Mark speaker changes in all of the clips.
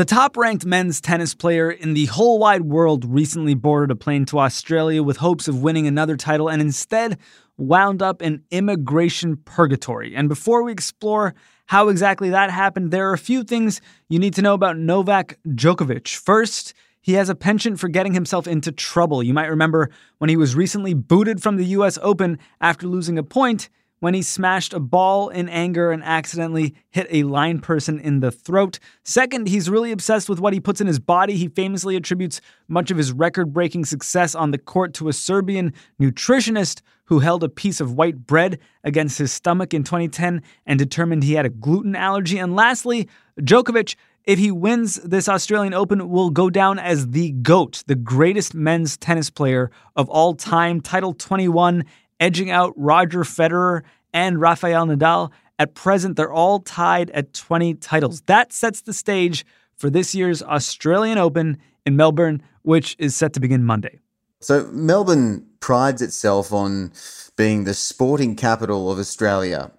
Speaker 1: The top ranked men's tennis player in the whole wide world recently boarded a plane to Australia with hopes of winning another title and instead wound up in immigration purgatory. And before we explore how exactly that happened, there are a few things you need to know about Novak Djokovic. First, he has a penchant for getting himself into trouble. You might remember when he was recently booted from the US Open after losing a point when he smashed a ball in anger and accidentally hit a line person in the throat. Second, he's really obsessed with what he puts in his body. He famously attributes much of his record breaking success on the court to a Serbian nutritionist who held a piece of white bread against his stomach in 2010 and determined he had a gluten allergy. And lastly, Djokovic if he wins this Australian Open, will go down as the GOAT, the greatest men's tennis player of all time, title 21 edging out Roger Federer and Rafael Nadal. At present, they're all tied at 20 titles. That sets the stage for this year's Australian Open in Melbourne, which is set to begin Monday.
Speaker 2: So, Melbourne prides itself on being the sporting capital of Australia.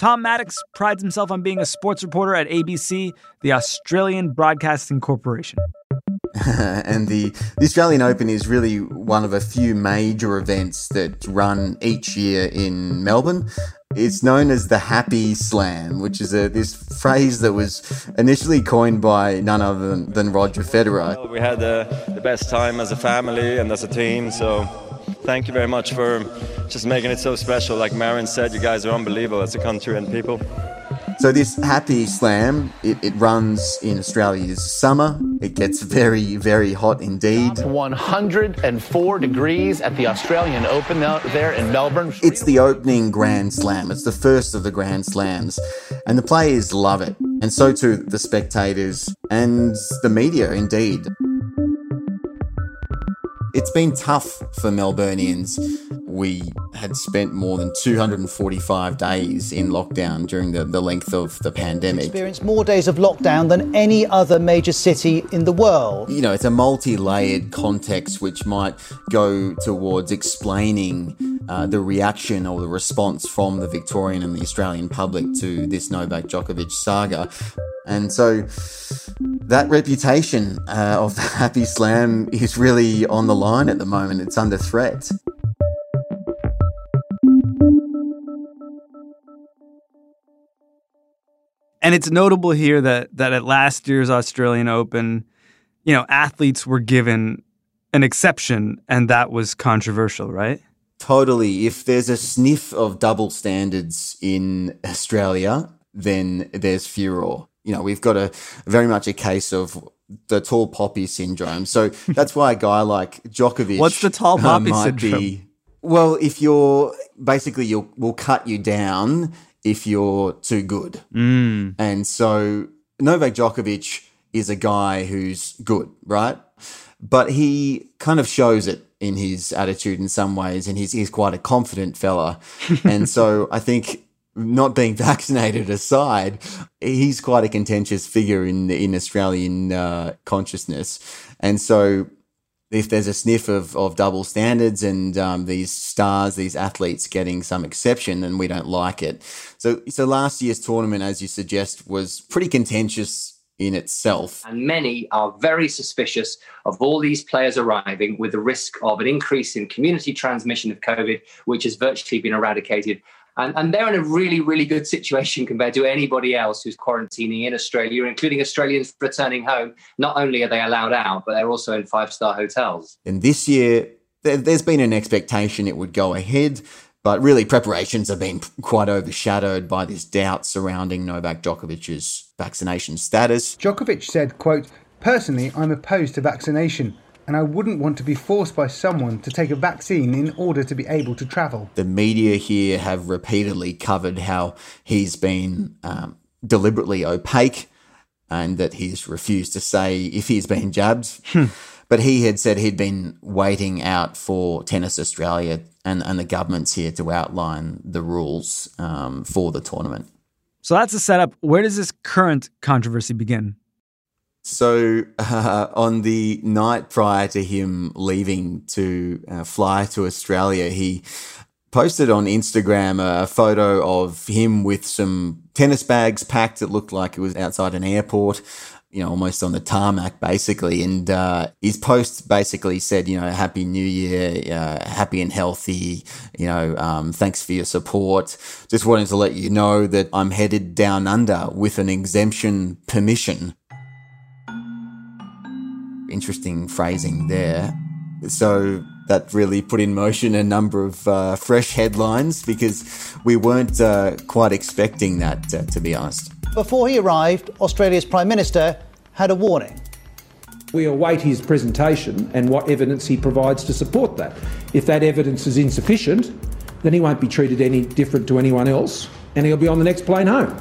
Speaker 1: Tom Maddox prides himself on being a sports reporter at ABC, the Australian Broadcasting Corporation.
Speaker 2: and the, the Australian Open is really one of a few major events that run each year in Melbourne. It's known as the Happy Slam, which is a, this phrase that was initially coined by none other than, than Roger Federer.
Speaker 3: We had the, the best time as a family and as a team, so thank you very much for just making it so special. Like Marin said, you guys are unbelievable as a country and people.
Speaker 2: So this Happy Slam, it, it runs in Australia's summer. It gets very, very hot indeed.
Speaker 4: 104 degrees at the Australian Open out there in Melbourne.
Speaker 2: It's the opening Grand Slam. It's the first of the Grand Slams. And the players love it. And so too the spectators and the media indeed. It's been tough for Melburnians. We had spent more than 245 days in lockdown during the, the length of the pandemic.
Speaker 5: Experienced more days of lockdown than any other major city in the world.
Speaker 2: You know, it's a multi layered context which might go towards explaining uh, the reaction or the response from the Victorian and the Australian public to this Novak Djokovic saga. And so that reputation uh, of the Happy Slam is really on the line at the moment. It's under threat.
Speaker 1: And it's notable here that that at last year's Australian Open, you know, athletes were given an exception and that was controversial, right?
Speaker 2: Totally. If there's a sniff of double standards in Australia, then there's furor. You know, we've got a very much a case of the tall poppy syndrome. So that's why a guy like Djokovic.
Speaker 1: What's the tall poppy uh, syndrome? Be,
Speaker 2: well, if you're basically you'll will cut you down if you're too good.
Speaker 1: Mm.
Speaker 2: And so Novak Djokovic is a guy who's good, right? But he kind of shows it in his attitude in some ways, and he's he's quite a confident fella. and so I think not being vaccinated aside, he's quite a contentious figure in in Australian uh, consciousness. And so if there's a sniff of, of double standards and um, these stars, these athletes getting some exception, then we don't like it. So, so last year's tournament, as you suggest, was pretty contentious in itself.
Speaker 6: And many are very suspicious of all these players arriving with the risk of an increase in community transmission of COVID, which has virtually been eradicated. And, and, they're in a really, really good situation compared to anybody else who's quarantining in Australia, including Australians returning home. Not only are they allowed out, but they're also in five star hotels.
Speaker 2: And this year, there, there's been an expectation it would go ahead. But really, preparations have been quite overshadowed by this doubt surrounding Novak Djokovic's vaccination status.
Speaker 7: Djokovic said, quote, Personally, I'm opposed to vaccination and I wouldn't want to be forced by someone to take a vaccine in order to be able to travel.
Speaker 2: The media here have repeatedly covered how he's been um, deliberately opaque and that he's refused to say if he's been jabbed. Hmm. But he had said he'd been waiting out for Tennis Australia and, and the government's here to outline the rules um, for the tournament.
Speaker 1: So that's the setup. Where does this current controversy begin?
Speaker 2: So, uh, on the night prior to him leaving to uh, fly to Australia, he posted on Instagram a photo of him with some tennis bags packed. It looked like it was outside an airport you know, almost on the tarmac, basically. And uh, his post basically said, you know, Happy New Year, uh, happy and healthy, you know, um, thanks for your support. Just wanted to let you know that I'm headed down under with an exemption permission. Interesting phrasing there. So that really put in motion a number of uh, fresh headlines because we weren't uh, quite expecting that, uh, to be honest.
Speaker 5: Before he arrived, Australia's Prime Minister had a warning.
Speaker 8: We await his presentation and what evidence he provides to support that. If that evidence is insufficient, then he won't be treated any different to anyone else and he'll be on the next plane home.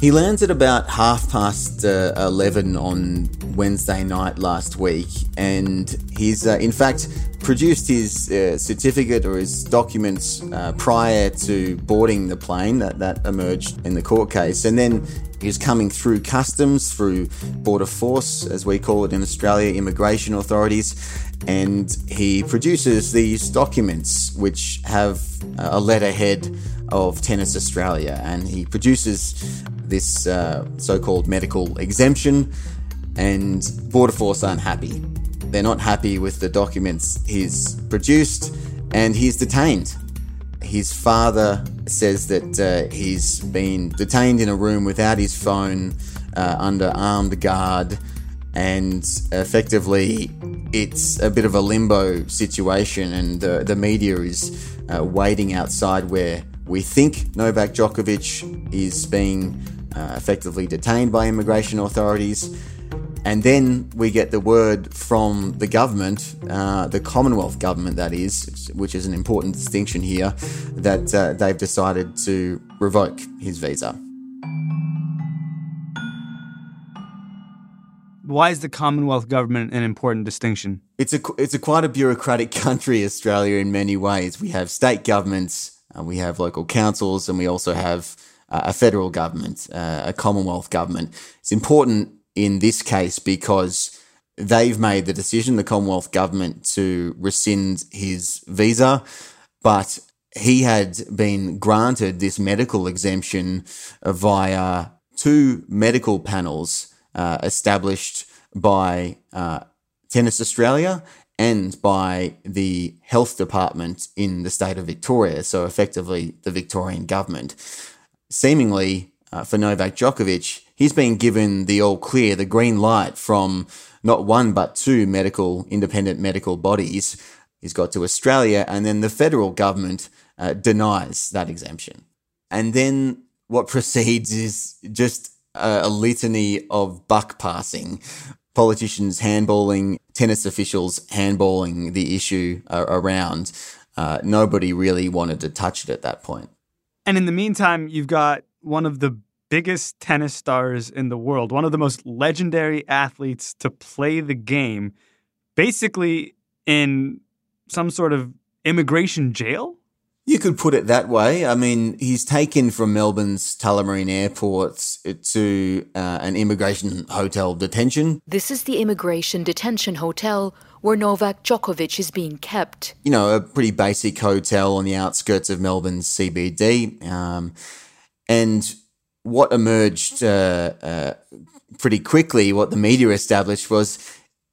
Speaker 2: He lands at about half past uh, 11 on Wednesday night last week, and he's uh, in fact produced his uh, certificate or his documents uh, prior to boarding the plane. That, that emerged in the court case. And then he's coming through customs, through Border Force, as we call it in Australia, immigration authorities. And he produces these documents which have a letterhead of Tennis Australia. And he produces this uh, so called medical exemption, and Border Force aren't happy. They're not happy with the documents he's produced, and he's detained. His father says that uh, he's been detained in a room without his phone, uh, under armed guard, and effectively it's a bit of a limbo situation, and the, the media is uh, waiting outside where we think Novak Djokovic is being uh, effectively detained by immigration authorities. And then we get the word from the government, uh, the Commonwealth government, that is, which is an important distinction here, that uh, they've decided to revoke his visa.
Speaker 1: Why is the Commonwealth government an important distinction?
Speaker 2: It's a it's a quite a bureaucratic country, Australia, in many ways. We have state governments, uh, we have local councils, and we also have uh, a federal government, uh, a Commonwealth government. It's important in this case because they've made the decision, the Commonwealth government, to rescind his visa, but he had been granted this medical exemption via two medical panels uh, established by uh, Tennis Australia and by the health department in the state of Victoria, so effectively the Victorian government seemingly uh, for Novak Djokovic, he's been given the all clear, the green light from not one but two medical, independent medical bodies. He's got to Australia, and then the federal government uh, denies that exemption. And then what proceeds is just a, a litany of buck passing, politicians handballing, tennis officials handballing the issue uh, around. Uh, nobody really wanted to touch it at that point.
Speaker 1: And in the meantime, you've got one of the biggest tennis stars in the world, one of the most legendary athletes to play the game, basically in some sort of immigration jail.
Speaker 2: You could put it that way. I mean, he's taken from Melbourne's Tullamarine Airport to uh, an immigration hotel detention.
Speaker 9: This is the immigration detention hotel where Novak Djokovic is being kept.
Speaker 2: You know, a pretty basic hotel on the outskirts of Melbourne's CBD. Um, and what emerged uh, uh, pretty quickly, what the media established was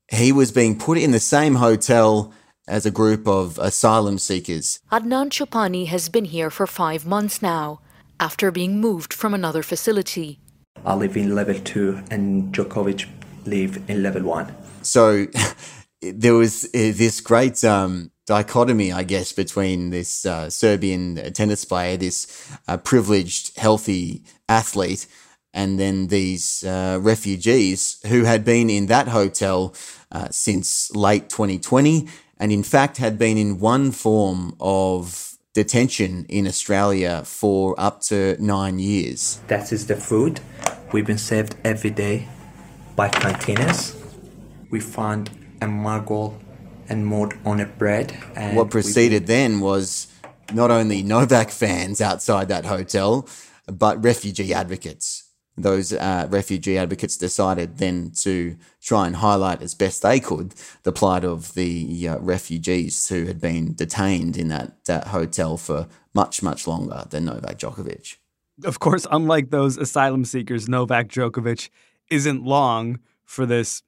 Speaker 2: he was being put in the same hotel as a group of asylum seekers.
Speaker 9: Adnan Choopani has been here for five months now, after being moved from another facility.
Speaker 10: I live in level two, and Djokovic live in level one.
Speaker 2: So there was uh, this great um, dichotomy, I guess, between this uh, Serbian tennis player, this uh, privileged, healthy athlete, and then these uh, refugees who had been in that hotel uh, since late 2020 and in fact had been in one form of detention in Australia for up to nine years.
Speaker 10: That is the food. We've been served every day by cantinas. We found a maggot and mud on a bread.
Speaker 2: what preceded then was not only Novak fans outside that hotel, but refugee advocates those uh, refugee advocates decided then to try and highlight as best they could the plight of the uh, refugees who had been detained in that, that hotel for much, much longer than Novak Djokovic.
Speaker 1: Of course, unlike those asylum seekers, Novak Djokovic isn't long for this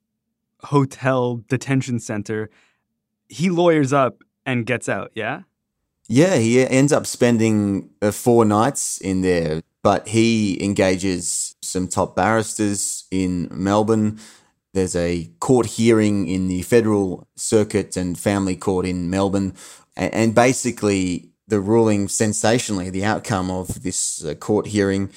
Speaker 1: hotel detention center. He lawyers up and gets out, yeah?
Speaker 2: Yeah, he ends up spending uh, four nights in there but he engages some top barristers in Melbourne. There's a court hearing in the Federal Circuit and Family Court in Melbourne. And basically, the ruling sensationally, the outcome of this uh, court hearing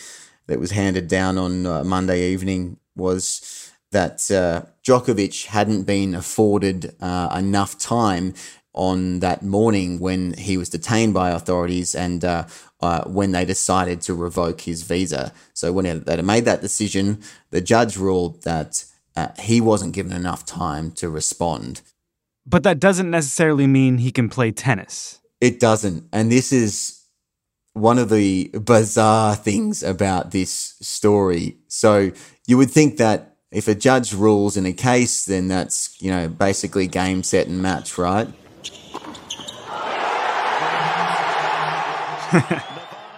Speaker 2: that was handed down on uh, Monday evening was that uh, Djokovic hadn't been afforded uh, enough time on that morning when he was detained by authorities and uh, uh, when they decided to revoke his visa. So when they made that decision, the judge ruled that uh, he wasn't given enough time to respond.
Speaker 1: But that doesn't necessarily mean he can play tennis.
Speaker 2: It doesn't. And this is one of the bizarre things about this story. So you would think that if a judge rules in a case, then that's, you know, basically game, set, and match, right?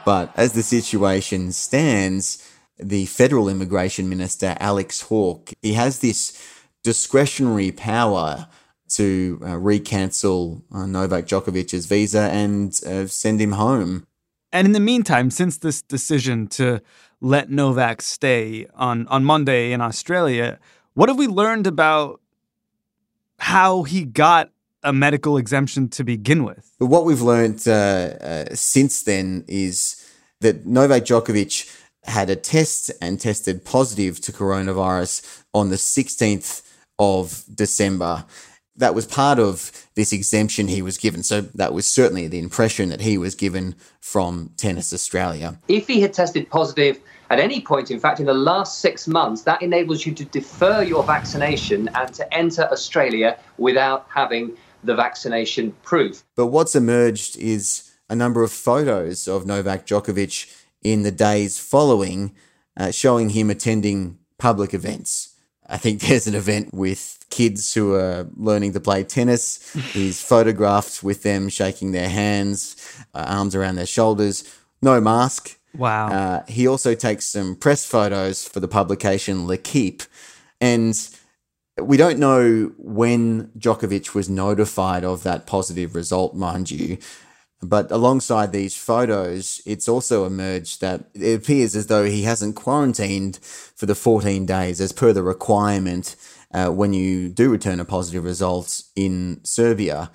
Speaker 2: but as the situation stands, the federal immigration minister, Alex Hawke, he has this discretionary power to uh, recancel uh, Novak Djokovic's visa and uh, send him home.
Speaker 1: And in the meantime, since this decision to let Novak stay on, on Monday in Australia, what have we learned about how he got a medical exemption to begin with.
Speaker 2: But what we've learned uh, uh, since then is that Novak Djokovic had a test and tested positive to coronavirus on the 16th of December. That was part of this exemption he was given. So that was certainly the impression that he was given from Tennis Australia.
Speaker 6: If he had tested positive at any point, in fact, in the last six months, that enables you to defer your vaccination and to enter Australia without having the vaccination proof.
Speaker 2: But what's emerged is a number of photos of Novak Djokovic in the days following, uh, showing him attending public events. I think there's an event with kids who are learning to play tennis. He's photographed with them shaking their hands, uh, arms around their shoulders, no mask.
Speaker 1: Wow.
Speaker 2: Uh, he also takes some press photos for the publication L'Equipe. And we don't know when Djokovic was notified of that positive result, mind you. But alongside these photos, it's also emerged that it appears as though he hasn't quarantined for the 14 days as per the requirement uh, when you do return a positive result in Serbia.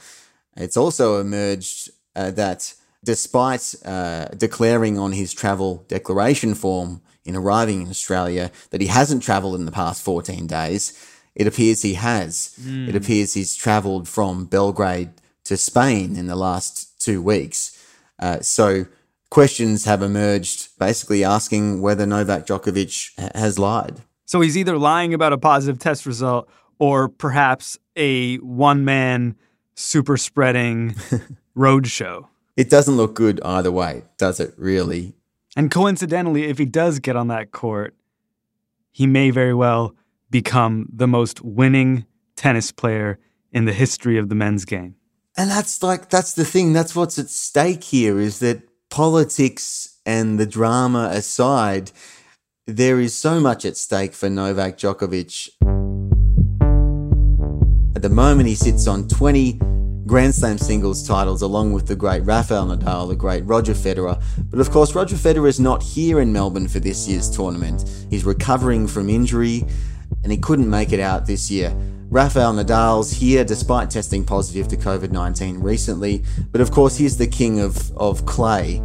Speaker 2: It's also emerged uh, that despite uh, declaring on his travel declaration form in arriving in Australia that he hasn't travelled in the past 14 days, it appears he has. Mm. It appears he's travelled from Belgrade to Spain in the last two weeks. Uh, so questions have emerged basically asking whether Novak Djokovic has lied.
Speaker 1: So he's either lying about a positive test result or perhaps a one man super spreading roadshow.
Speaker 2: It doesn't look good either way, does it, really?
Speaker 1: And coincidentally, if he does get on that court, he may very well become the most winning tennis player in the history of the men's game.
Speaker 2: And that's like, that's the thing. That's what's at stake here is that politics and the drama aside, there is so much at stake for Novak Djokovic. At the moment, he sits on 20 Grand Slam singles titles along with the great Rafael Nadal, the great Roger Federer. But of course, Roger Federer is not here in Melbourne for this year's tournament. He's recovering from injury and he couldn't make it out this year. Rafael Nadal's here despite testing positive to COVID 19 recently, but of course, he's the king of, of clay.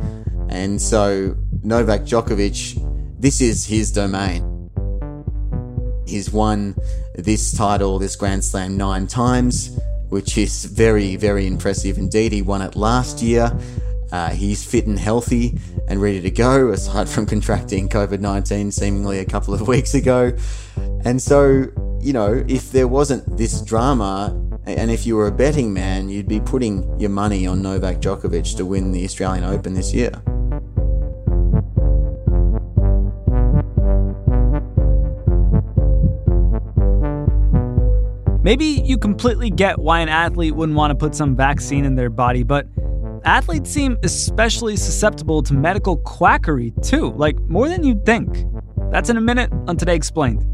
Speaker 2: And so, Novak Djokovic, this is his domain. He's won this title, this Grand Slam, nine times, which is very, very impressive indeed. He won it last year. Uh, he's fit and healthy and ready to go, aside from contracting COVID 19 seemingly a couple of weeks ago. And so, you know, if there wasn't this drama, and if you were a betting man, you'd be putting your money on Novak Djokovic to win the Australian Open this year.
Speaker 1: Maybe you completely get why an athlete wouldn't want to put some vaccine in their body, but athletes seem especially susceptible to medical quackery too, like more than you'd think. That's in a minute on Today Explained.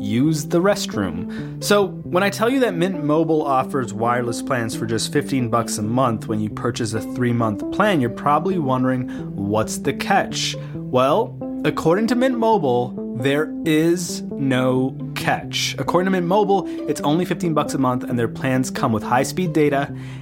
Speaker 11: use the restroom. So, when I tell you that Mint Mobile offers wireless plans for just 15 bucks a month when you purchase a 3-month plan, you're probably wondering what's the catch? Well, according to Mint Mobile, there is no catch. According to Mint Mobile, it's only 15 bucks a month and their plans come with high-speed data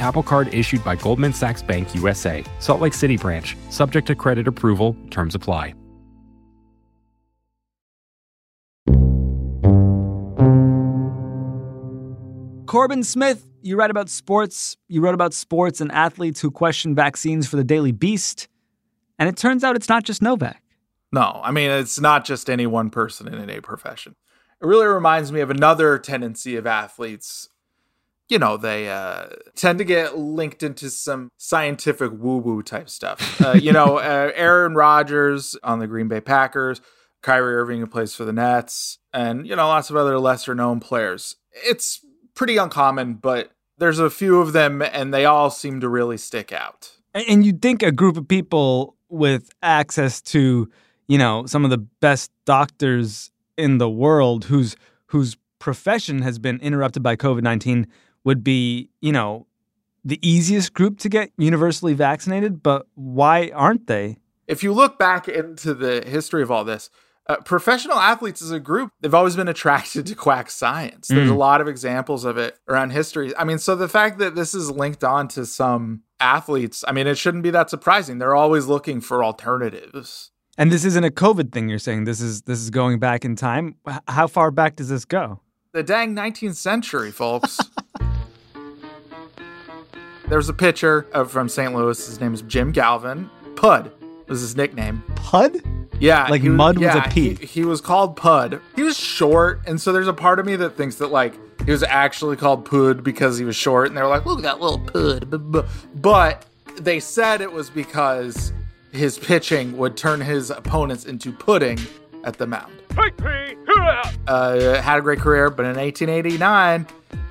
Speaker 12: Apple Card issued by Goldman Sachs Bank USA, Salt Lake City branch, subject to credit approval, terms apply.
Speaker 1: Corbin Smith, you write about sports. You wrote about sports and athletes who question vaccines for the Daily Beast. And it turns out it's not just Novak.
Speaker 13: No, I mean, it's not just any one person in a profession. It really reminds me of another tendency of athletes. You know, they uh, tend to get linked into some scientific woo woo type stuff. Uh, you know, uh, Aaron Rodgers on the Green Bay Packers, Kyrie Irving, who plays for the Nets, and, you know, lots of other lesser known players. It's pretty uncommon, but there's a few of them and they all seem to really stick out.
Speaker 1: And you'd think a group of people with access to, you know, some of the best doctors in the world whose whose profession has been interrupted by COVID-19 would be, you know, the easiest group to get universally vaccinated, but why aren't they?
Speaker 13: If you look back into the history of all this, uh, professional athletes as a group, they've always been attracted to quack science. There's mm. a lot of examples of it around history. I mean, so the fact that this is linked on to some athletes, I mean, it shouldn't be that surprising. They're always looking for alternatives.
Speaker 1: And this isn't a COVID thing. You're saying this is this is going back in time. How far back does this go?
Speaker 13: The dang 19th century, folks. There's a pitcher from St. Louis. His name is Jim Galvin. Pud was his nickname.
Speaker 1: Pud?
Speaker 13: Yeah,
Speaker 1: Like
Speaker 13: he was-
Speaker 1: mud with a
Speaker 13: yeah,
Speaker 1: P.
Speaker 13: He, he was called Pud. He was short, and so there's a part of me that thinks that like he was actually called Pud because he was short, and they were like, "Look at that little Pud." bu- bu-" But they said it was because his pitching would turn his opponents into pudding at the mound. Uh, had a great career, but in 1889,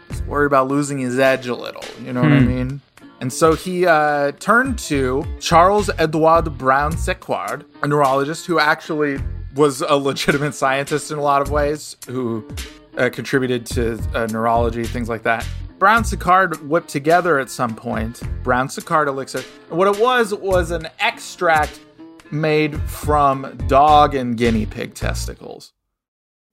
Speaker 13: was worried about losing his edge a little. You know what I
Speaker 1: Hmm.
Speaker 13: mean? And so he uh, turned to Charles Edouard Brown Sequard, a neurologist who actually was a legitimate scientist in a lot of ways, who uh, contributed to uh, neurology, things like that. Brown Sequard whipped together at some point Brown Sequard elixir. And what it was was an extract made from dog and guinea pig testicles.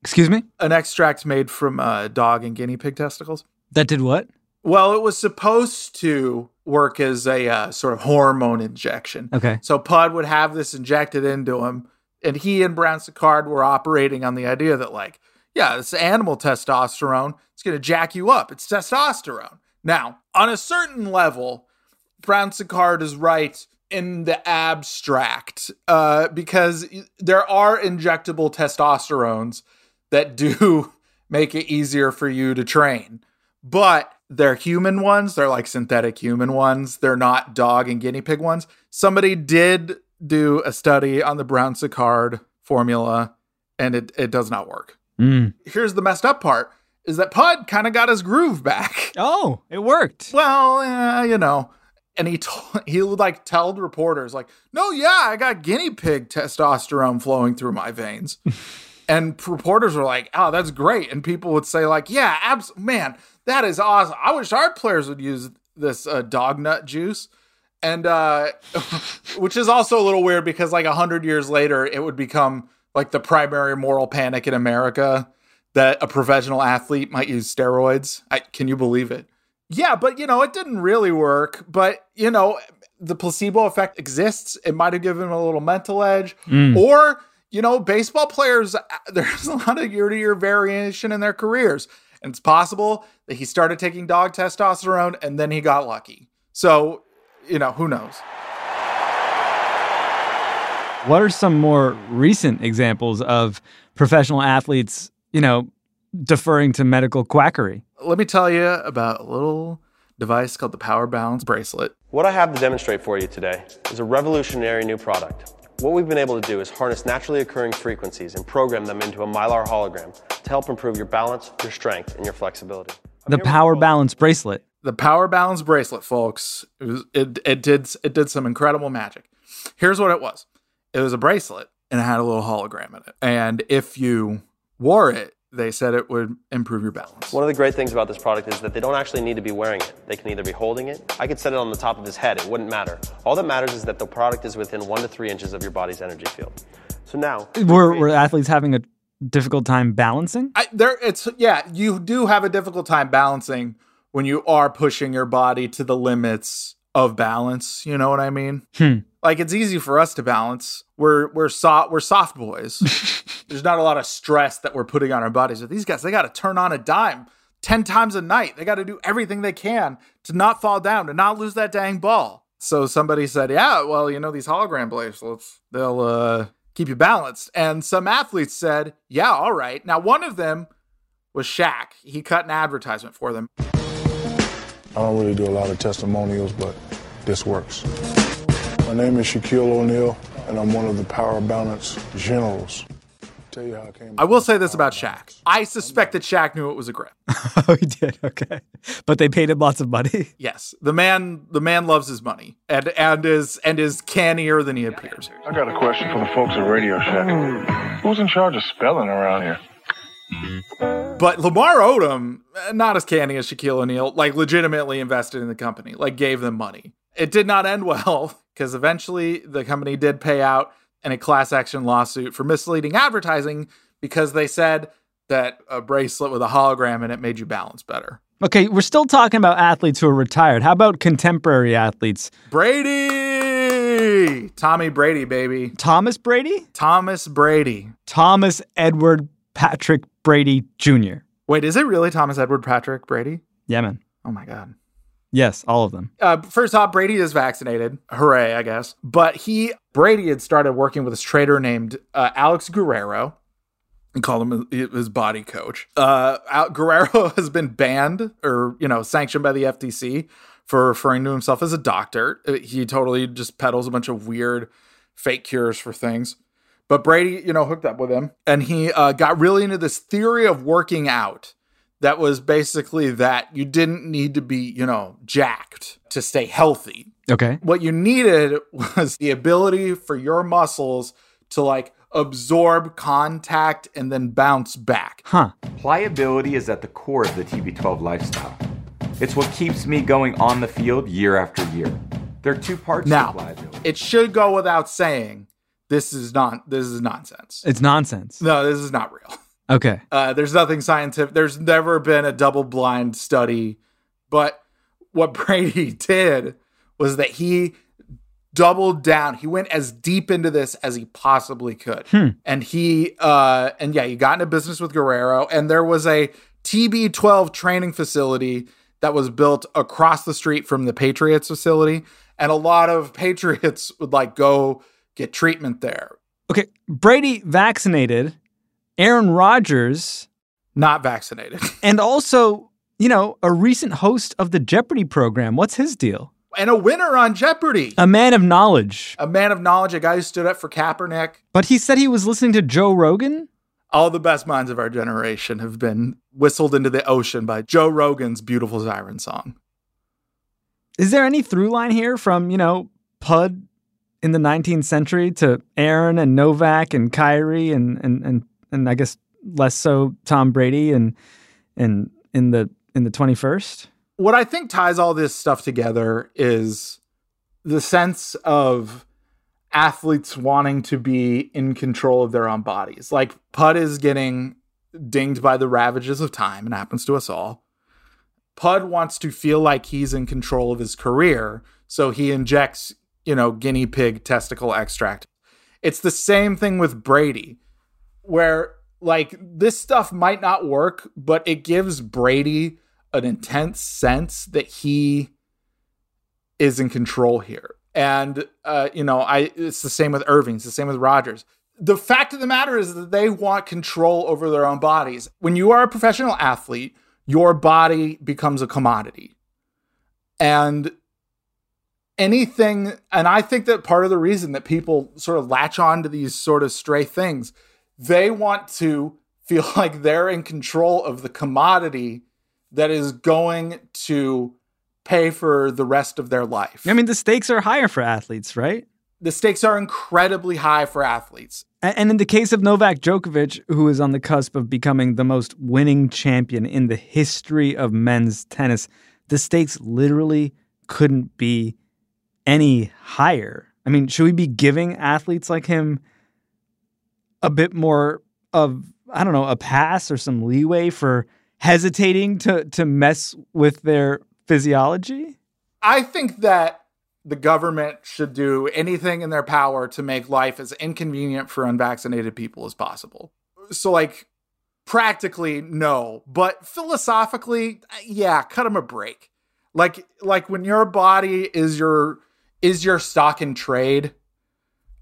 Speaker 1: Excuse me?
Speaker 13: An extract made from uh, dog and guinea pig testicles.
Speaker 1: That did what?
Speaker 13: Well, it was supposed to work as a uh, sort of hormone injection.
Speaker 1: Okay.
Speaker 13: So Pud would have this injected into him, and he and Brown Sequard were operating on the idea that, like, yeah, it's animal testosterone. It's going to jack you up. It's testosterone. Now, on a certain level, Brown Sequard is right in the abstract uh, because there are injectable testosterones that do make it easier for you to train. But they're human ones. They're like synthetic human ones. They're not dog and guinea pig ones. Somebody did do a study on the Brown Sequard formula, and it, it does not work.
Speaker 1: Mm.
Speaker 13: Here's the messed up part is that Pud kind of got his groove back.
Speaker 1: Oh, it worked.
Speaker 13: Well, uh, you know, and he told, he would like tell reporters like, "No, yeah, I got guinea pig testosterone flowing through my veins." and reporters were like, "Oh, that's great." And people would say like, "Yeah, abs- man, that is awesome. I wish our players would use this uh, dog nut juice." And uh which is also a little weird because like a 100 years later it would become like the primary moral panic in America that a professional athlete might use steroids. I, can you believe it? Yeah, but you know, it didn't really work. But you know, the placebo effect exists. It might have given him a little mental edge.
Speaker 1: Mm.
Speaker 13: Or, you know, baseball players, uh, there's a lot of year to year variation in their careers. And it's possible that he started taking dog testosterone and then he got lucky. So, you know, who knows?
Speaker 1: What are some more recent examples of professional athletes, you know, deferring to medical quackery?
Speaker 13: Let me tell you about a little device called the Power Balance Bracelet.
Speaker 14: What I have to demonstrate for you today is a revolutionary new product. What we've been able to do is harness naturally occurring frequencies and program them into a mylar hologram to help improve your balance, your strength, and your flexibility.
Speaker 1: The Power Balance Bracelet.
Speaker 13: The Power Balance Bracelet, folks. It, was, it, it did it did some incredible magic. Here's what it was. It was a bracelet and it had a little hologram in it. And if you wore it, they said it would improve your balance.
Speaker 14: One of the great things about this product is that they don't actually need to be wearing it. They can either be holding it. I could set it on the top of his head. It wouldn't matter. All that matters is that the product is within one to three inches of your body's energy field. So now,
Speaker 1: we're athletes having a difficult time balancing?
Speaker 13: I, there it's yeah, you do have a difficult time balancing when you are pushing your body to the limits of balance. You know what I mean?
Speaker 1: Hmm.
Speaker 13: Like it's easy for us to balance. We're we're soft we're soft boys. There's not a lot of stress that we're putting on our bodies. But these guys, they got to turn on a dime ten times a night. They got to do everything they can to not fall down, to not lose that dang ball. So somebody said, "Yeah, well, you know these hologram bracelets, they'll uh, keep you balanced." And some athletes said, "Yeah, all right." Now one of them was Shaq. He cut an advertisement for them.
Speaker 15: I don't really do a lot of testimonials, but this works. My name is Shaquille O'Neal, and I'm one of the Power Balance Generals. Tell you how I came.
Speaker 13: I will say this about Shaq. I suspect that Shaq knew it was a grip.
Speaker 1: oh, he did. Okay, but they paid him lots of money.
Speaker 13: Yes, the man the man loves his money and and is and is cannier than he appears.
Speaker 15: I got a question for the folks at Radio Shack. Who's in charge of spelling around here? Mm-hmm.
Speaker 13: But Lamar Odom, not as canny as Shaquille O'Neal, like legitimately invested in the company, like gave them money. It did not end well because eventually the company did pay out in a class action lawsuit for misleading advertising because they said that a bracelet with a hologram in it made you balance better.
Speaker 1: Okay, we're still talking about athletes who are retired. How about contemporary athletes?
Speaker 13: Brady! Brady. Tommy Brady, baby.
Speaker 1: Thomas Brady?
Speaker 13: Thomas Brady.
Speaker 1: Thomas Edward Patrick Brady Jr.
Speaker 13: Wait, is it really Thomas Edward Patrick Brady?
Speaker 1: Yeah, man.
Speaker 13: Oh my God.
Speaker 1: Yes, all of them.
Speaker 13: Uh, first off, Brady is vaccinated. Hooray, I guess. But he, Brady had started working with this trader named uh, Alex Guerrero and called him his body coach. Uh, Al- Guerrero has been banned or, you know, sanctioned by the FTC for referring to himself as a doctor. Uh, He totally just peddles a bunch of weird fake cures for things. But Brady, you know, hooked up with him and he uh, got really into this theory of working out that was basically that you didn't need to be, you know, jacked to stay healthy.
Speaker 1: Okay.
Speaker 13: What you needed was the ability for your muscles to like absorb contact and then bounce back.
Speaker 1: Huh.
Speaker 16: Pliability is at the core of the TB12 lifestyle. It's what keeps me going on the field year after year. There are two parts to
Speaker 13: Now,
Speaker 16: pliability.
Speaker 13: it should go without saying this is not this is nonsense.
Speaker 1: It's nonsense.
Speaker 13: No, this is not real.
Speaker 1: Okay.
Speaker 13: Uh, there's nothing scientific. There's never been a double blind study. But what Brady did was that he doubled down. He went as deep into this as he possibly could.
Speaker 1: Hmm.
Speaker 13: And he, uh, and yeah, he got into business with Guerrero. And there was a TB12 training facility that was built across the street from the Patriots facility. And a lot of Patriots would like go get treatment there.
Speaker 1: Okay. Brady vaccinated, Aaron Rodgers,
Speaker 13: not vaccinated,
Speaker 1: and also, you know, a recent host of the Jeopardy program. What's his deal?
Speaker 13: And a winner on Jeopardy.
Speaker 1: A man of knowledge.
Speaker 13: a man of knowledge, a guy who stood up for Kaepernick.
Speaker 1: But he said he was listening to Joe Rogan.
Speaker 13: All the best minds of our generation have been whistled into the ocean by Joe Rogan's beautiful siren song.
Speaker 1: Is there any through line here from, you know, Pud in the 19th century to Aaron and Novak and Kyrie and and and and I guess less so Tom Brady and and in the in the 21st?
Speaker 13: What I think ties all this stuff together is the sense of athletes wanting to be in control of their own bodies. Like Pud is getting dinged by the ravages of time and happens to us all. Pud wants to feel like he's in control of his career, so he injects, you know, guinea pig testicle extract. It's the same thing with Brady, where like this stuff might not work, but it gives Brady an intense sense that he is in control here. And uh, you know, I it's the same with Irving, it's the same with Rodgers. The fact of the matter is that they want control over their own bodies. When you are a professional athlete, your body becomes a commodity. And anything, and I think that part of the reason that people sort of latch on to these sort of stray things, they want to feel like they're in control of the commodity that is going to pay for the rest of their life.
Speaker 1: I mean, the stakes are higher for athletes, right?
Speaker 13: The stakes are incredibly high for athletes.
Speaker 1: And in the case of Novak Djokovic, who is on the cusp of becoming the most winning champion in the history of men's tennis, the stakes literally couldn't be any higher. I mean, should we be giving athletes like him a bit more of, I don't know, a pass or some leeway for hesitating to to mess with their physiology?
Speaker 13: I think that the government should do anything in their power to make life as inconvenient for unvaccinated people as possible. So, like, practically, no, but philosophically, yeah, cut them a break. Like, like when your body is your is your stock in trade,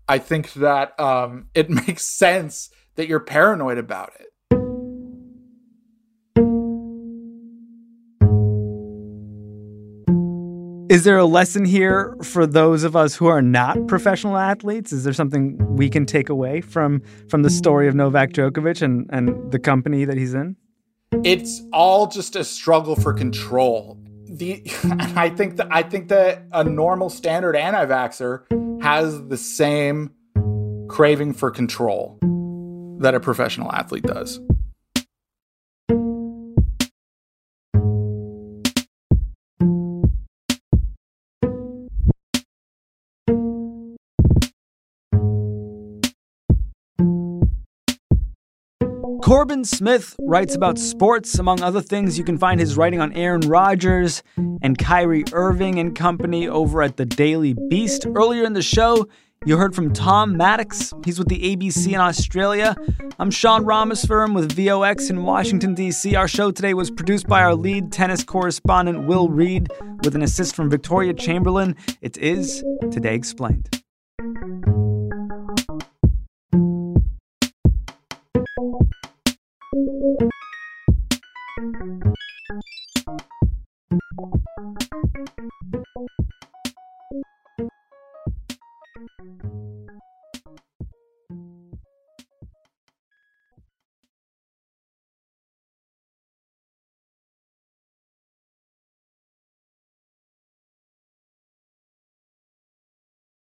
Speaker 13: I think that um, it makes sense that you're paranoid about it.
Speaker 1: Is there a lesson here for those of us who are not professional athletes? Is there something we can take away from from the story of Novak Djokovic and, and the company that he's in?
Speaker 13: it's all just a struggle for control. The I think that I think that a normal standard anti-vaxxer has the same craving for control that a professional athlete does.
Speaker 1: Corbin Smith writes about sports. Among other things, you can find his writing on Aaron Rodgers and Kyrie Irving and company over at the Daily Beast. Earlier in the show, you heard from Tom Maddox. He's with the ABC in Australia. I'm Sean Rameswaram with VOX in Washington, D.C. Our show today was produced by our lead tennis correspondent, Will Reid, with an assist from Victoria Chamberlin. It is Today Explained.